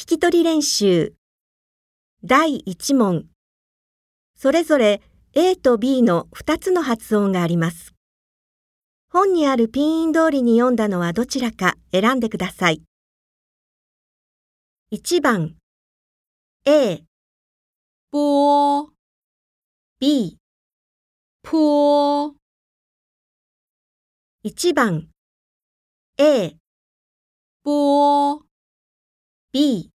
聞き取り練習。第1問。それぞれ A と B の2つの発音があります。本にあるピンイン通りに読んだのはどちらか選んでください。1番 A、波 B、坡1番 A、波 B、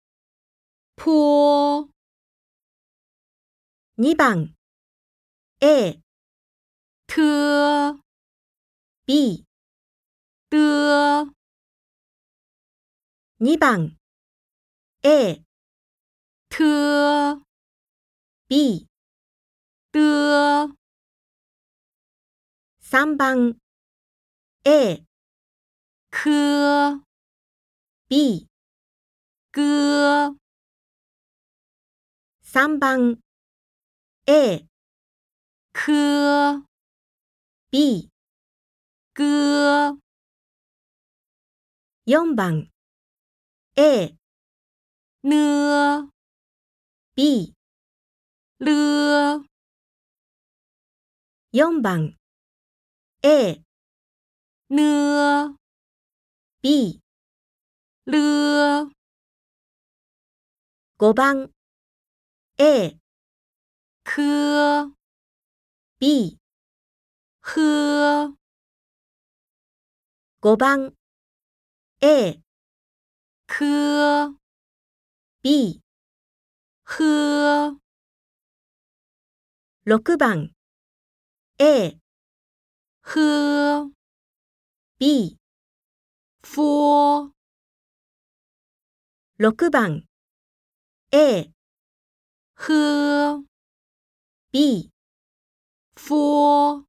坡2番。A、特 B、的2番。A、特 B、的3番。A、科 B、歌。三番。A、科。B、歌。4番。A、呢。B、了。4番。A、呢。B、了5番。A、科 B、喝5番。A、科 B、喝6番。A、喝 B、佛6番 A、喝 B、佛